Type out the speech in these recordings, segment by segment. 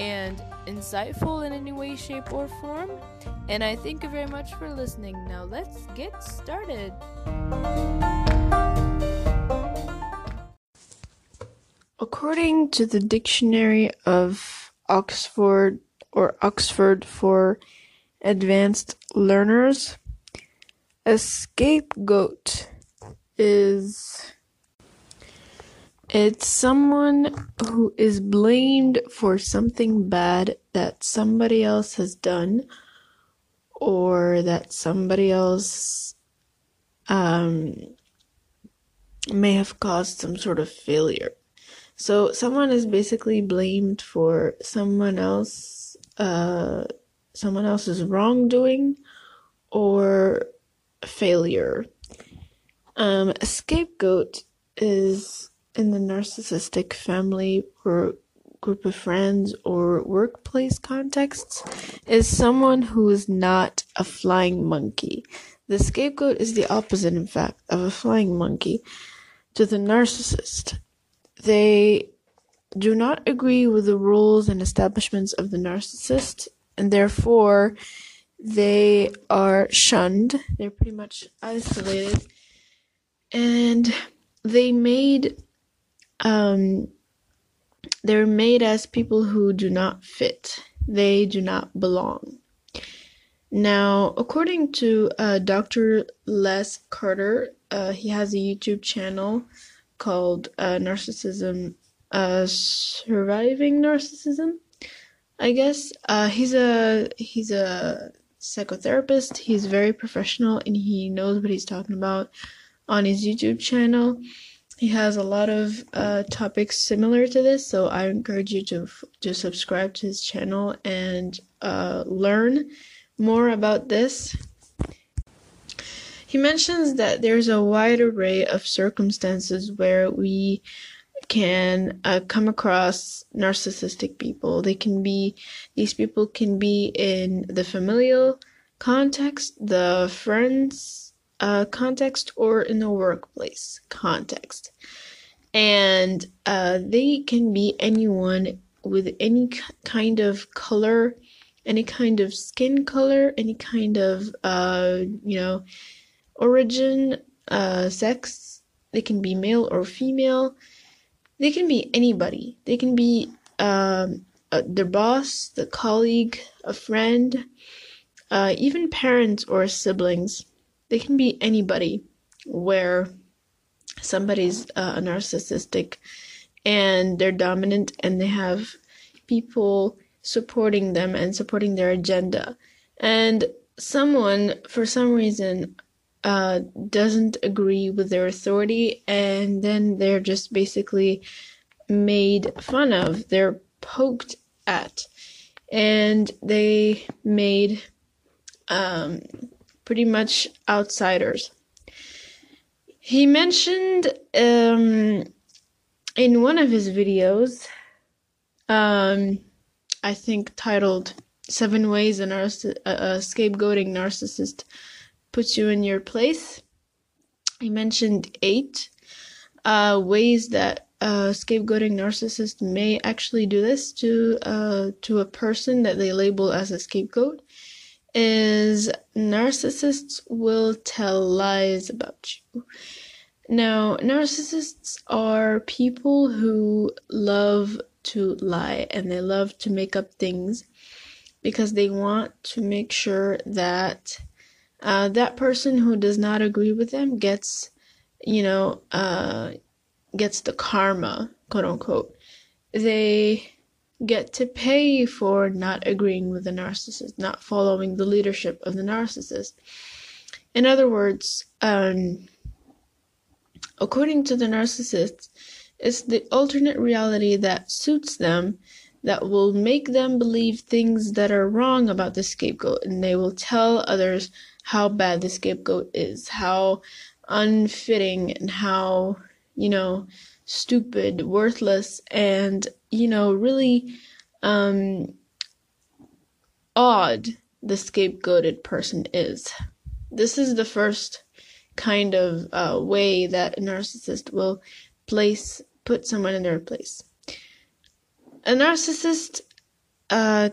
and insightful in any way, shape, or form. And I thank you very much for listening. Now let's get started. According to the Dictionary of Oxford or Oxford for Advanced Learners, a scapegoat is it's someone who is blamed for something bad that somebody else has done or that somebody else um, may have caused some sort of failure. So someone is basically blamed for someone else uh, someone else's wrongdoing or failure. Um, a scapegoat is in the narcissistic family or group of friends or workplace contexts is someone who is not a flying monkey. The scapegoat is the opposite, in fact, of a flying monkey to the narcissist. They do not agree with the rules and establishments of the narcissist, and therefore they are shunned. They're pretty much isolated. And they made um, they're made as people who do not fit. They do not belong. Now, according to uh, Dr. Les Carter, uh, he has a YouTube channel called uh, Narcissism, uh, Surviving Narcissism. I guess uh, he's a he's a psychotherapist. He's very professional and he knows what he's talking about on his YouTube channel. He has a lot of uh, topics similar to this, so I encourage you to to subscribe to his channel and uh, learn more about this. He mentions that there's a wide array of circumstances where we can uh, come across narcissistic people. They can be these people can be in the familial context, the friends uh, context or in the workplace context. And uh, they can be anyone with any kind of color, any kind of skin color, any kind of, uh, you know, origin, uh, sex. They can be male or female. They can be anybody. They can be um, uh, their boss, the colleague, a friend, uh, even parents or siblings they can be anybody where somebody's uh, narcissistic and they're dominant and they have people supporting them and supporting their agenda. And someone, for some reason, uh, doesn't agree with their authority, and then they're just basically made fun of. They're poked at, and they made um, pretty much outsiders. He mentioned um, in one of his videos, um, I think titled Seven Ways a, a Scapegoating Narcissist Puts You in Your Place. He mentioned eight uh, ways that a scapegoating narcissist may actually do this to uh, to a person that they label as a scapegoat is narcissists will tell lies about you. Now, narcissists are people who love to lie and they love to make up things because they want to make sure that uh, that person who does not agree with them gets, you know, uh, gets the karma, quote unquote. They get to pay for not agreeing with the narcissist, not following the leadership of the narcissist. In other words, um, according to the narcissist, it's the alternate reality that suits them that will make them believe things that are wrong about the scapegoat and they will tell others how bad the scapegoat is, how unfitting and how, you know, stupid, worthless, and, you know, really um, odd the scapegoated person is. This is the first kind of uh, way that a narcissist will place put someone in their place. A narcissist uh,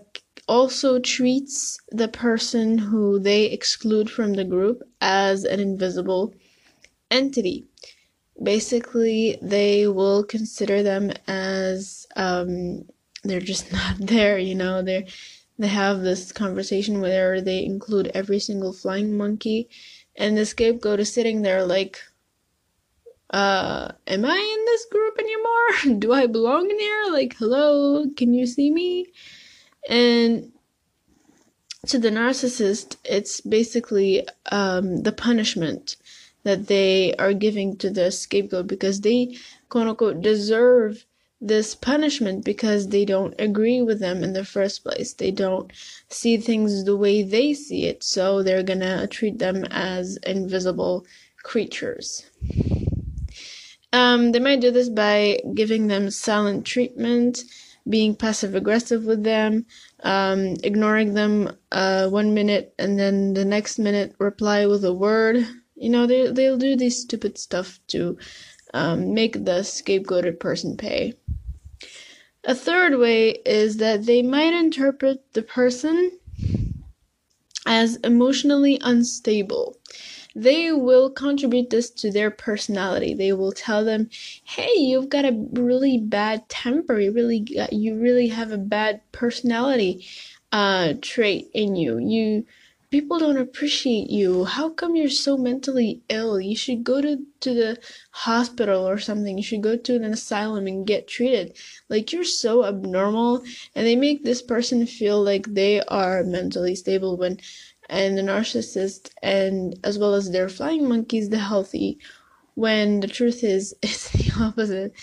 also treats the person who they exclude from the group as an invisible entity. Basically, they will consider them as um, they're just not there. You know, they they have this conversation where they include every single flying monkey, and the scapegoat is sitting there like, uh, am I in this group anymore? Do I belong in here? Like, hello, can you see me? And to the narcissist, it's basically um, the punishment that they are giving to the scapegoat because they, quote unquote, deserve this punishment because they don't agree with them in the first place. They don't see things the way they see it, so they're gonna treat them as invisible creatures. Um, they might do this by giving them silent treatment, being passive aggressive with them, um, ignoring them uh, one minute and then the next minute reply with a word you know, they they'll do this stupid stuff to um, make the scapegoated person pay. A third way is that they might interpret the person as emotionally unstable. They will contribute this to their personality. They will tell them, "Hey, you've got a really bad temper. You really got, you really have a bad personality uh, trait in you. You people don't appreciate you. How come you're so mentally ill? You should go to, to the hospital or something. You should go to an asylum and get treated. Like you're so abnormal. And they make this person feel like they are mentally stable when, and the narcissist and as well as their flying monkeys, the healthy, when the truth is, it's the opposite.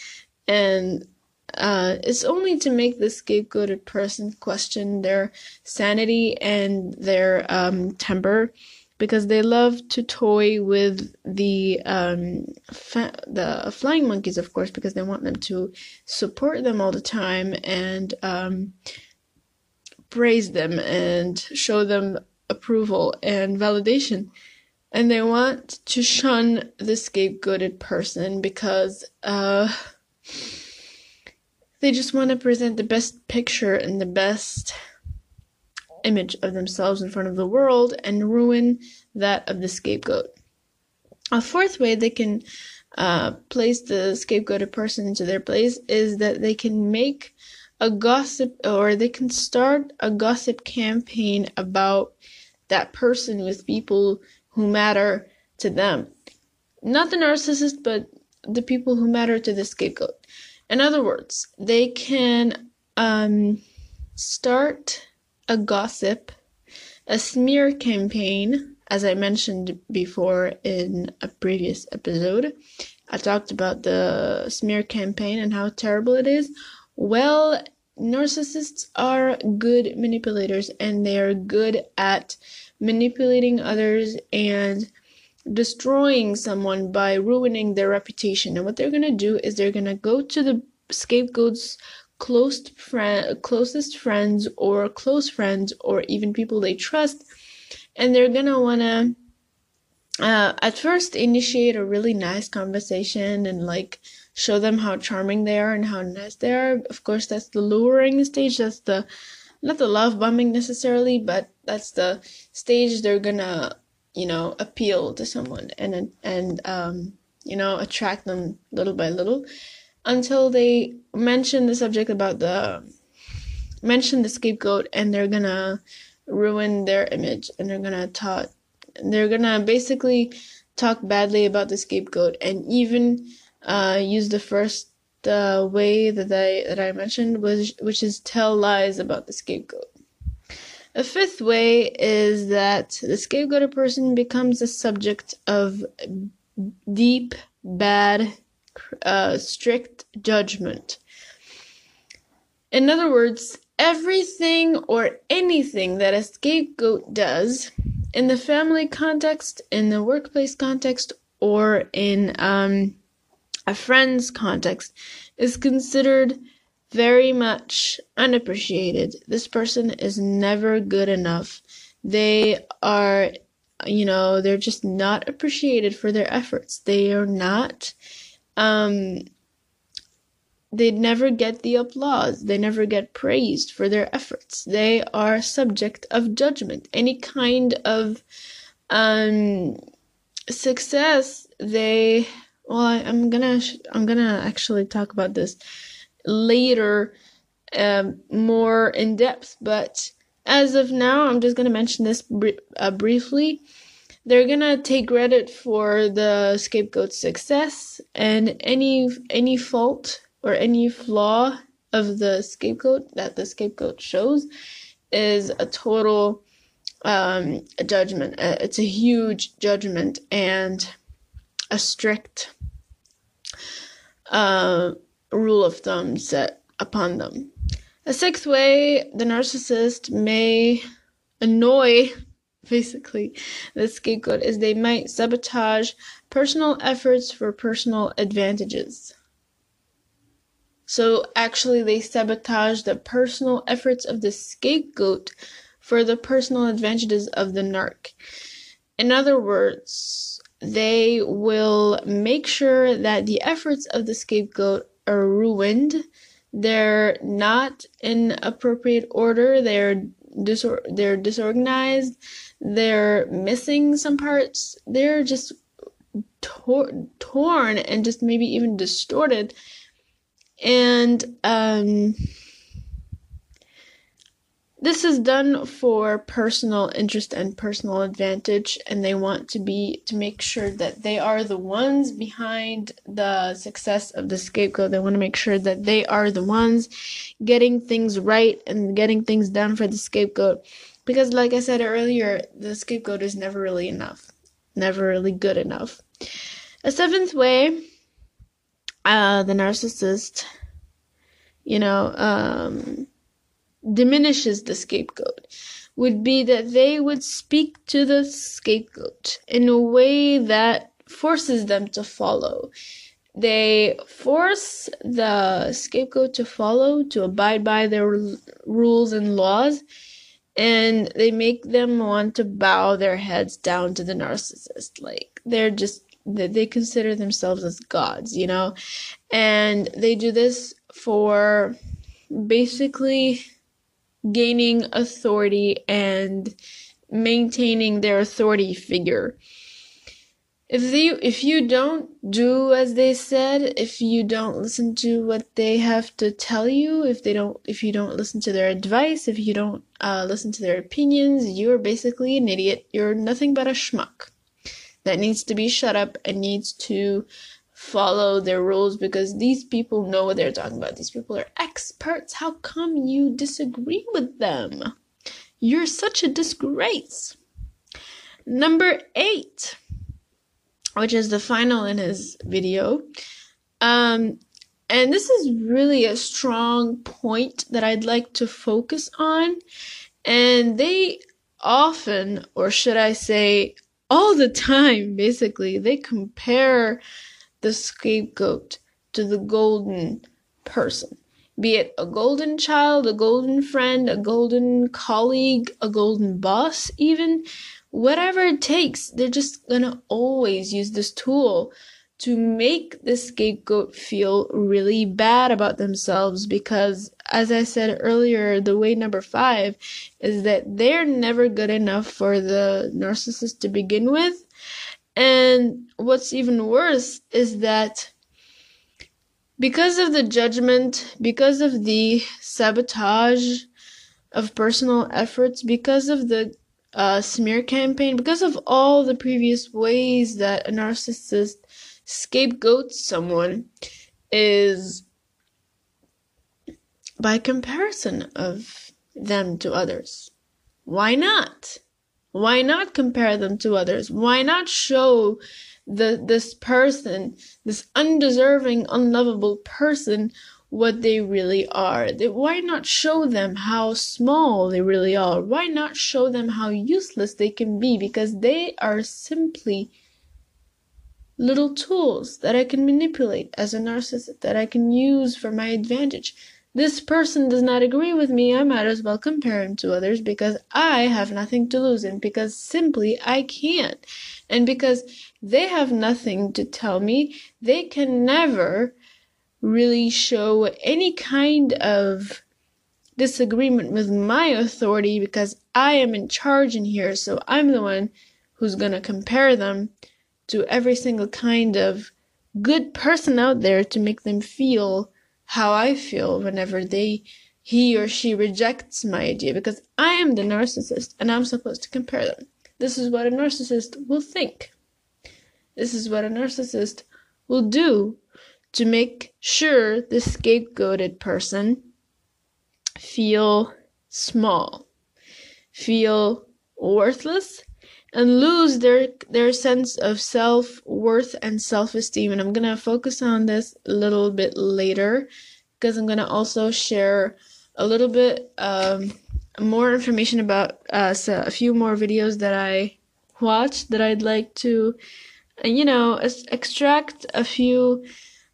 And uh, it's only to make the scapegoated person question their sanity and their um, temper because they love to toy with the um, fa- the flying monkeys, of course, because they want them to support them all the time and um, praise them and show them approval and validation. And they want to shun the scapegoated person because uh, they just want to present the best picture and the best image of themselves in front of the world and ruin that of the scapegoat. A fourth way they can uh, place the scapegoated person into their place is that they can make a gossip or they can start a gossip campaign about that person with people who matter to them. Not the narcissist, but the people who matter to the scapegoat. In other words, they can um, start a gossip, a smear campaign, as I mentioned before in a previous episode. I talked about the smear campaign and how terrible it is. Well, narcissists are good manipulators and they are good at manipulating others and destroying someone by ruining their reputation. And what they're going to do is they're going to go to the scapegoat's close friend, closest friends or close friends or even people they trust, and they're going to want to uh, at first initiate a really nice conversation and like show them how charming they are and how nice they are. Of course, that's the luring stage. That's the not the love bombing necessarily, but that's the stage they're gonna you know appeal to someone and and um, you know attract them little by little until they mention the subject about the mention the scapegoat and they're gonna ruin their image and they're gonna talk they're gonna basically talk badly about the scapegoat and even uh, use the first uh, way that I that I mentioned was which is tell lies about the scapegoat. A fifth way is that the scapegoated person becomes a subject of deep, bad, uh, strict judgment. In other words, everything or anything that a scapegoat does in the family context, in the workplace context, or in um, a friend's context is considered very much unappreciated. This person is never good enough. They are, you know, they're just not appreciated for their efforts. They are not, um, they never get the applause. They never get praised for their efforts. They are subject of judgment. Any kind of, um, success, they, well, I, am gonna, I'm gonna actually talk about this later um, more in depth. But as of now, I'm just going to mention this br- uh, briefly. They're gonna take credit for the scapegoat's success and any any fault or any flaw of the scapegoat that the scapegoat shows is a total um, a judgment. Uh, it's a huge judgment and a strict uh, rule of thumb set upon them. A sixth way the narcissist may annoy, basically, the scapegoat is they might sabotage personal efforts for personal advantages. So actually, they sabotage the personal efforts of the scapegoat for the personal advantages of the narc. In other words, they will make sure that the efforts of the scapegoat ruined. They're not in appropriate order. They're disor- they're disorganized. They're missing some parts. They're just tor- torn and just maybe even distorted. And um this is done for personal interest and personal advantage, and they want to be to make sure that they are the ones behind the success of the scapegoat. They want to make sure that they are the ones getting things right and getting things done for the scapegoat. Because, like I said earlier, the scapegoat is never really enough, never really good enough. A seventh way, uh, the narcissist, you know, um, diminishes the scapegoat would be that they would speak to the scapegoat in a way that forces them to follow. They force the scapegoat to follow, to abide by their rules and laws, and they make them want to bow their heads down to the narcissist. Like, they're just, they consider themselves as gods, you know? And they do this for basically gaining authority and maintaining their authority figure. If you if you don't do as they said, if you don't listen to what they have to tell you, if they don't if you don't listen to their advice, if you don't uh, listen to their opinions, you're basically an idiot. You're nothing but a schmuck that needs to be shut up and needs to follow their rules because these people know what they're talking about. These people are experts. How come you disagree with them? You're such a disgrace. Number eight, which is the final in his video. Um, and this is really a strong point that I'd like to focus on. And they often, or should I say, all the time, basically, they compare the scapegoat to the golden person. Be it a golden child, a golden friend, a golden colleague, a golden boss, even whatever it takes, they're just gonna always use this tool to make the scapegoat feel really bad about themselves because, as I said earlier, the way number five is that they're never good enough for the narcissist to begin with. And what's even worse is that because of the judgment, because of the sabotage of personal efforts, because of the uh, smear campaign, because of all the previous ways that a narcissist scapegoats someone, is by comparison of them to others. Why not? Why not compare them to others? Why not show the this person, this undeserving, unlovable person, what they really are. Why not show them how small they really are? Why not show them how useless they can be? Because they are simply little tools that I can manipulate as a narcissist, that I can use for my advantage. This person does not agree with me, I might as well compare him to others because I have nothing to lose and because simply I can't. And because they have nothing to tell me, they can never really show any kind of disagreement with my authority because I am in charge in here, so I'm the one who's gonna compare them to every single kind of good person out there to make them feel how I feel whenever they he or she rejects my idea because I am the narcissist and I'm supposed to compare them. This is what a narcissist will think. This is what a narcissist will do to make sure the scapegoated person feel small, feel worthless, and lose their their sense of self-worth and self-esteem. And I'm going to focus on this a little bit later because I'm going to also share a little bit um, more information about uh, so a few more videos that I watched that I'd like to, you know, extract a few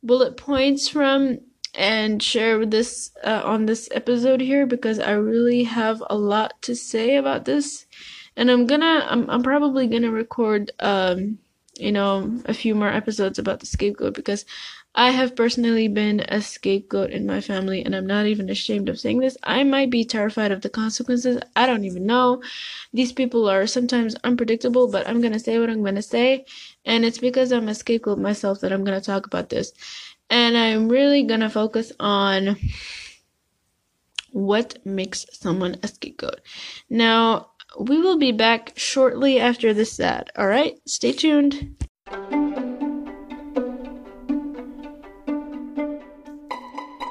bullet points from and share this uh, on this episode here because I really have a lot to say about this. And I'm gonna, I'm, I'm probably gonna record, um, you know, a few more episodes about the scapegoat because I have personally been a scapegoat in my family and I'm not even ashamed of saying this. I might be terrified of the consequences. I don't even know. These people are sometimes unpredictable, but I'm gonna say what I'm gonna say. And it's because I'm a scapegoat myself that I'm gonna talk about this. And I'm really gonna focus on what makes someone a scapegoat. Now, we will be back shortly after this ad. Alright, stay tuned.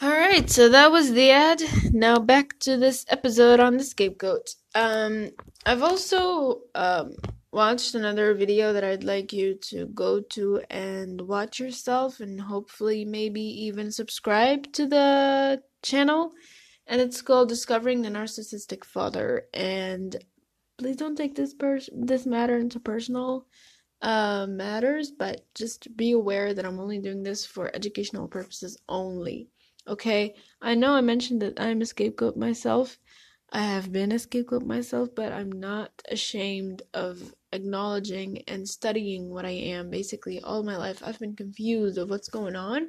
Alright, so that was the ad. Now back to this episode on the scapegoat. Um, I've also um, watched another video that I'd like you to go to and watch yourself and hopefully maybe even subscribe to the channel. And it's called Discovering the Narcissistic Father. And please don't take this pers- this matter into personal uh, matters, but just be aware that I'm only doing this for educational purposes only. Okay, I know I mentioned that I'm a scapegoat myself. I have been a scapegoat myself, but I'm not ashamed of acknowledging and studying what I am. Basically, all my life, I've been confused of what's going on,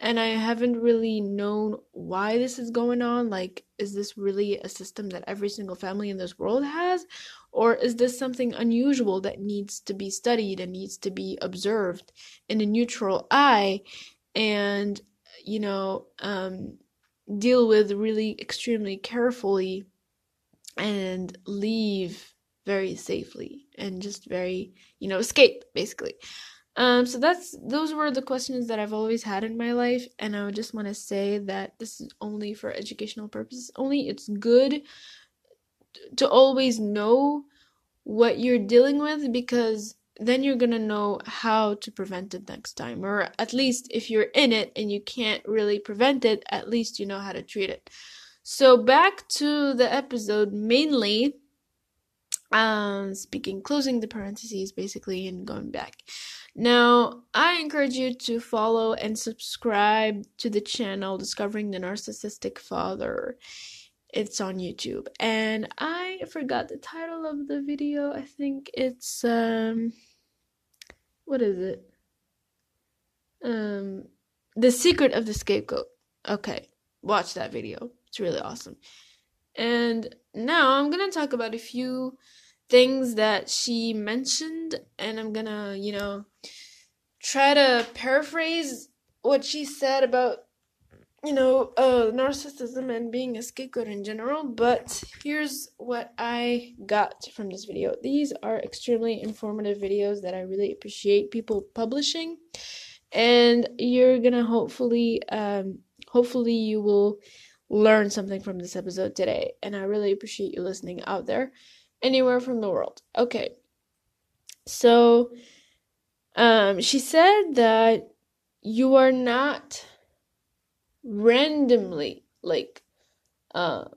and I haven't really known why this is going on. Like, is this really a system that every single family in this world has? Or is this something unusual that needs to be studied and needs to be observed in a neutral eye? And you know, um, deal with really extremely carefully and leave very safely and just very, you know, escape basically. Um, so that's those were the questions that I've always had in my life, and I just want to say that this is only for educational purposes. Only it's good to always know what you're dealing with because then you're gonna know how to prevent it next time. Or at least if you're in it and you can't really prevent it, at least you know how to treat it. So back to the episode mainly um speaking closing the parentheses basically and going back now i encourage you to follow and subscribe to the channel discovering the narcissistic father it's on youtube. And i forgot the title of the video. I think it's um what is it? Um the secret of the scapegoat. Okay watch that video. It's really awesome. And now i'm gonna talk about a few things that she mentioned and I'm gonna, you know, try to paraphrase what she said about you know, uh, narcissism and being a scapegoat in general, but here's what I got from this video. These are extremely informative videos that I really appreciate people publishing, and you're gonna hopefully, um, hopefully you will learn something from this episode today, and I really appreciate you listening out there anywhere from the world. Okay. So um she said that you are not randomly like um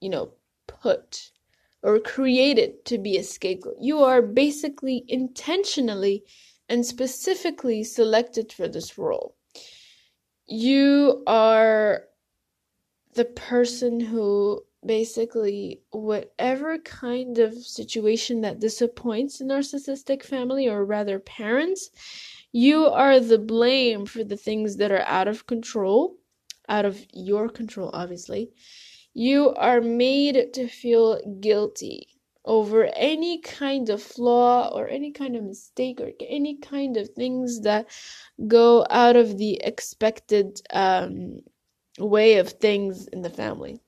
you know put or created to be a scapegoat. You are basically intentionally and specifically selected for this role. You are the person who basically whatever kind of situation that disappoints a narcissistic family or rather parents you are the blame for the things that are out of control out of your control obviously. You are made to feel guilty over any kind of flaw or any kind of mistake or any kind of things that go out of the expected um, way of things in the family.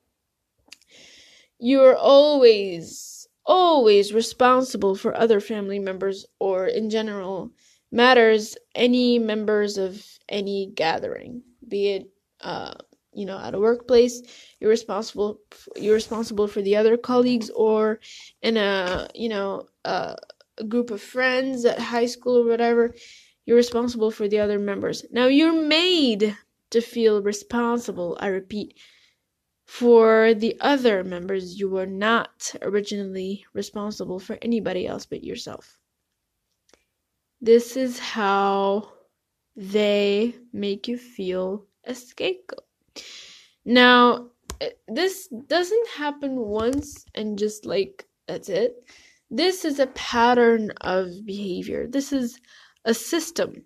You're always, always responsible for other family members or, in general, matters any members of any gathering, be it, uh, you know, at a workplace, you're responsible. You're responsible for the other colleagues, or in a, you know, uh, a group of friends at high school or whatever. You're responsible for the other members. Now you're made to feel responsible. I repeat, for the other members, you were not originally responsible for anybody else but yourself. This is how they make you feel a scapegoat. Now, this doesn't happen once and just like that's it. This is a pattern of behavior. This is a system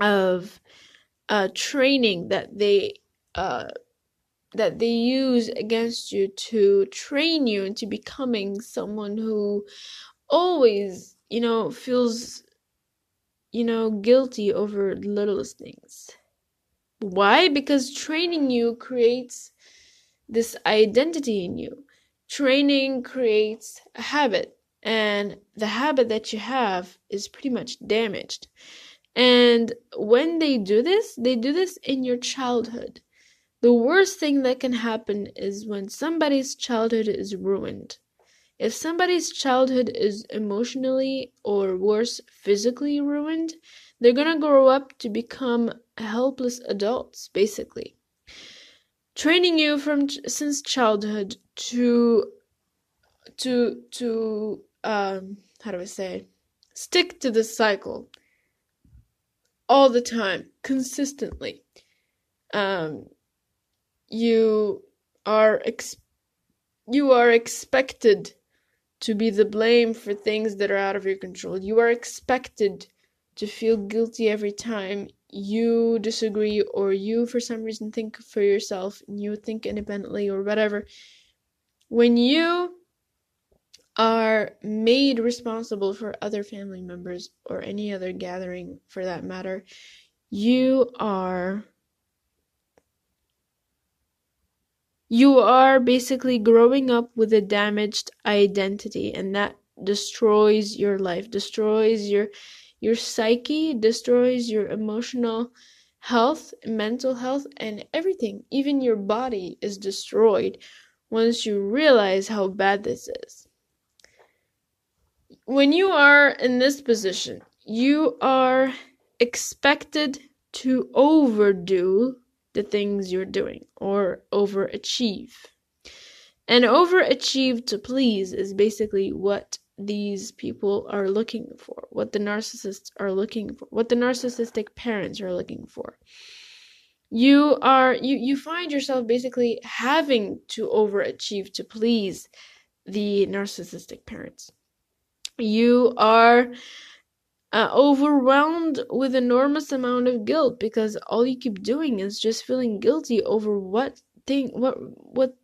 of uh, training that they uh, that they use against you to train you into becoming someone who always, you know, feels, you know, guilty over the littlest things. Why? Because training you creates this identity in you. Training creates a habit, and the habit that you have is pretty much damaged. And when they do this, they do this in your childhood the worst thing that can happen is when somebody's childhood is ruined. If somebody's childhood is emotionally or worse, physically ruined, they're gonna grow up to become helpless adults, basically. Training you from since childhood to to to um how do I say stick to the cycle. All the time consistently. Um you are ex- you are expected to be the blame for things that are out of your control. You are expected to feel guilty every time you disagree or you for some reason think for yourself and you think independently or whatever. When you are made responsible for other family members or any other gathering for that matter, you are you are basically growing up with a damaged identity and that destroys your life destroys your your psyche destroys your emotional health mental health and everything. Even your body is destroyed once you realize how bad this is. When you are in this position you are expected to overdo the things you're doing or overachieve. And overachieve to please is basically what these people are looking for, what the narcissists are looking for, what the narcissistic parents are looking for. You are you you find yourself basically having to overachieve to please the narcissistic parents. You are Uh, overwhelmed with enormous amount of guilt because all you keep doing is just feeling guilty over what thing what what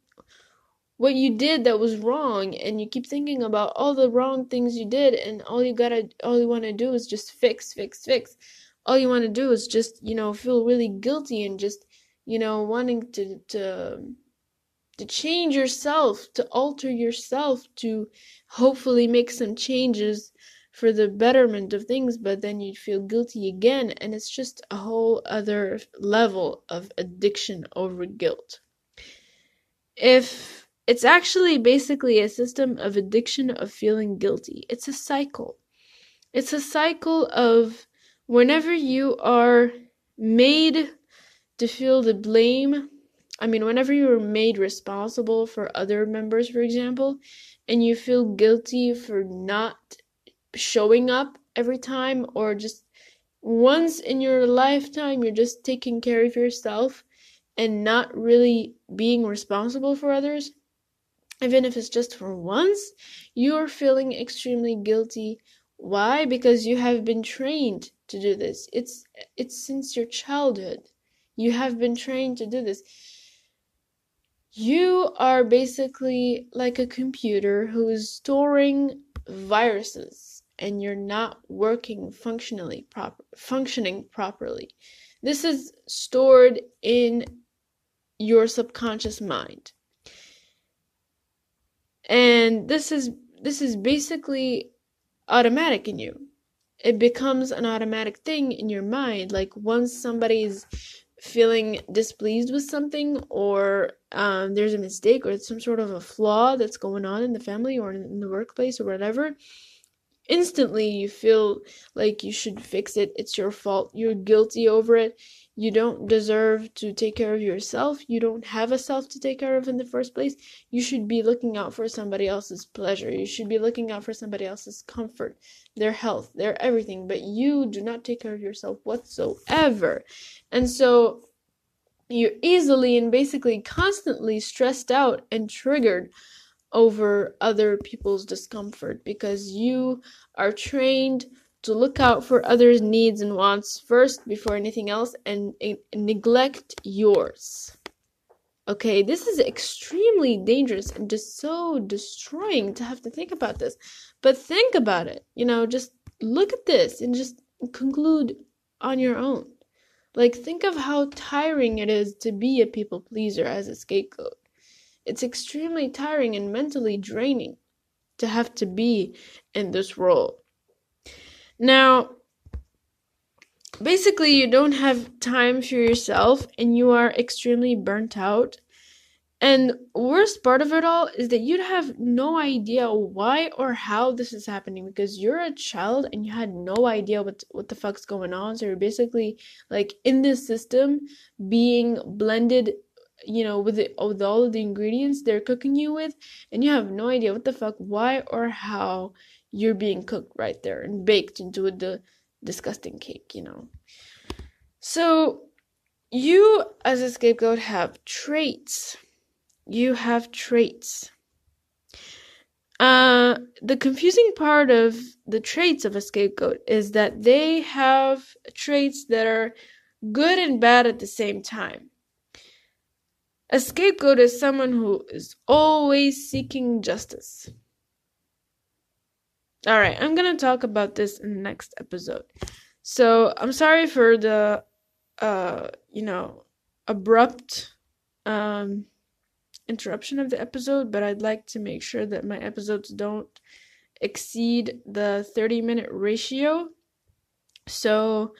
what you did that was wrong. And you keep thinking about all the wrong things you did and all you gotta all you want to do is just fix fix fix. All you want to do is just you know feel really guilty and just you know wanting to to to change yourself to alter yourself to hopefully make some changes for the betterment of things but then you'd feel guilty again and it's just a whole other level of addiction over guilt if it's actually basically a system of addiction of feeling guilty. It's a cycle. It's a cycle of whenever you are made to feel the blame, I mean, whenever you are made responsible for other members, for example, and you feel guilty for not showing up every time or just once in your lifetime, you're just taking care of yourself and not really being responsible for others, even if it's just for once, you're feeling extremely guilty. Why? Because you have been trained to do this. It's it's since your childhood. You have been trained to do this. You are basically like a computer who is storing viruses and you're not working functionally proper functioning properly. This is stored in your subconscious mind and this is this is basically automatic in you it becomes an automatic thing in your mind like once somebody's feeling displeased with something or um, there's a mistake or some sort of a flaw that's going on in the family or in the workplace or whatever instantly you feel like you should fix it it's your fault you're guilty over it you don't deserve to take care of yourself. You don't have a self to take care of in the first place. You should be looking out for somebody else's pleasure. You should be looking out for somebody else's comfort, their health, their everything. But you do not take care of yourself whatsoever. And so you're easily and basically constantly stressed out and triggered over other people's discomfort because you are trained to look out for others' needs and wants first before anything else and, and neglect yours. Okay, this is extremely dangerous and just so destroying to have to think about this. But think about it, you know, just look at this and just conclude on your own. Like, think of how tiring it is to be a people pleaser as a scapegoat. It's extremely tiring and mentally draining to have to be in this role. Now, basically, you don't have time for yourself and you are extremely burnt out. And worst part of it all is that you have no idea why or how this is happening because you're a child and you had no idea what what the fuck's going on. So you're basically like in this system being blended, you know, with the, with all of the ingredients they're cooking you with, and you have no idea what the fuck, why or how you're being cooked right there and baked into the disgusting cake, you know. So, you as a scapegoat have traits. You have traits. Uh, the confusing part of the traits of a scapegoat is that they have traits that are good and bad at the same time. A scapegoat is someone who is always seeking justice. All right, I'm going to talk about this in the next episode. So, I'm sorry for the uh, you know, abrupt um interruption of the episode, but I'd like to make sure that my episodes don't exceed the 30 minute ratio. So,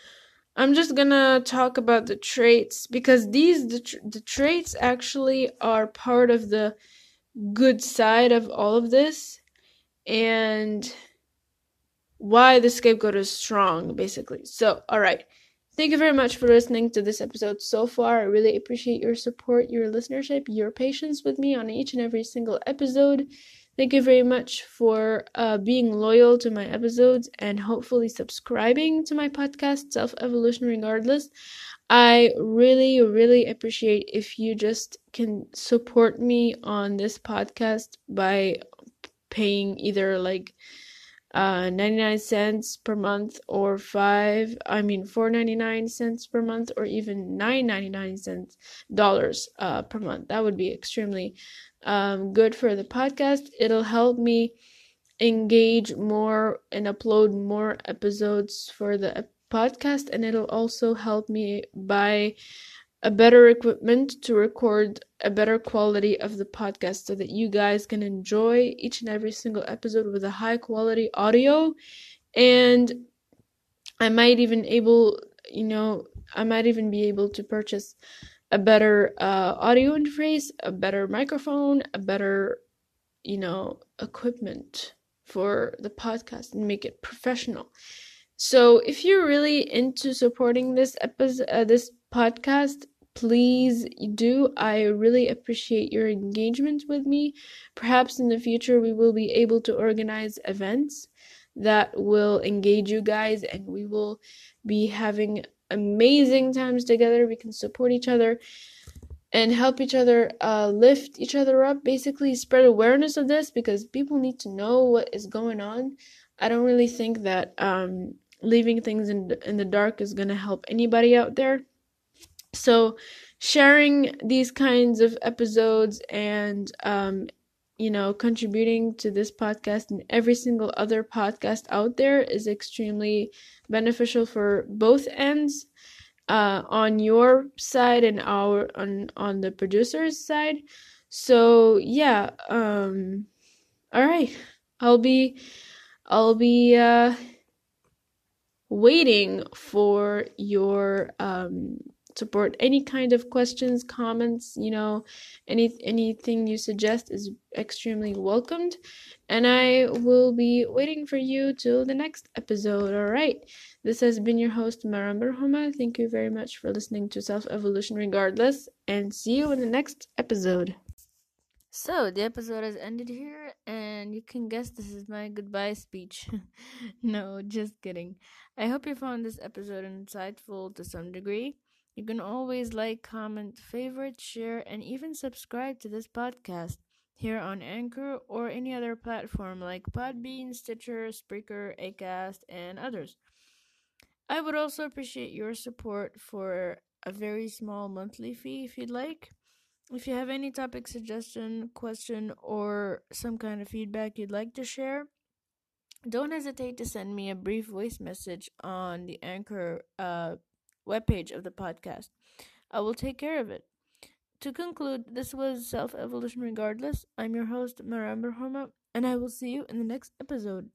I'm just gonna talk about the traits because these the, the traits actually are part of the good side of all of this and why the scapegoat is strong, basically. So, all right. Thank you very much for listening to this episode so far. I really appreciate your support, your listenership, your patience with me on each and every single episode. Thank you very much for uh, being loyal to my episodes and hopefully subscribing to my podcast, Self Evolution Regardless. I really, really appreciate if you just can support me on this podcast by paying either like uh 99 cents per month or 5 i mean 4.99 cents per month or even 9.99 cents dollars uh per month. That would be extremely um good for the podcast. It'll help me engage more and upload more episodes for the podcast and it'll also help me buy a better equipment to record a better quality of the podcast so that you guys can enjoy each and every single episode with a high quality audio and I might even able you know I might even be able to purchase a better uh, audio interface, a better microphone, a better you know equipment for the podcast and make it professional. So if you're really into supporting this episode, uh, this podcast, please do. I really appreciate your engagement with me. Perhaps in the future, we will be able to organize events that will engage you guys and we will be having amazing times together. We can support each other and help each other uh, lift each other up. Basically, spread awareness of this because people need to know what is going on. I don't really think that um, leaving things in in the dark is going to help anybody out there. So, sharing these kinds of episodes and um, you know contributing to this podcast and every single other podcast out there is extremely beneficial for both ends uh, on your side and our on on the producer's side. So yeah um all right. I'll be i'll be uh waiting for your um, support. Any kind of questions, comments, you know, any anything you suggest is extremely welcomed. And I will be waiting for you till the next episode. All right. This has been your host, Maram berhoma Thank you very much for listening to Self Evolution Regardless, and see you in the next episode. So, the episode has ended here, and you can guess this is my goodbye speech. no, just kidding. I hope you found this episode insightful to some degree. You can always like, comment, favorite, share, and even subscribe to this podcast here on Anchor or any other platform like Podbean, Stitcher, Spreaker, Acast, and others. I would also appreciate your support for a very small monthly fee if you'd like. If you have any topic suggestion, question, or some kind of feedback you'd like to share, don't hesitate to send me a brief voice message on the Anchor uh, webpage of the podcast. I will take care of it. To conclude, this was Self Evolution Regardless. I'm your host, Maram Homa, and I will see you in the next episode.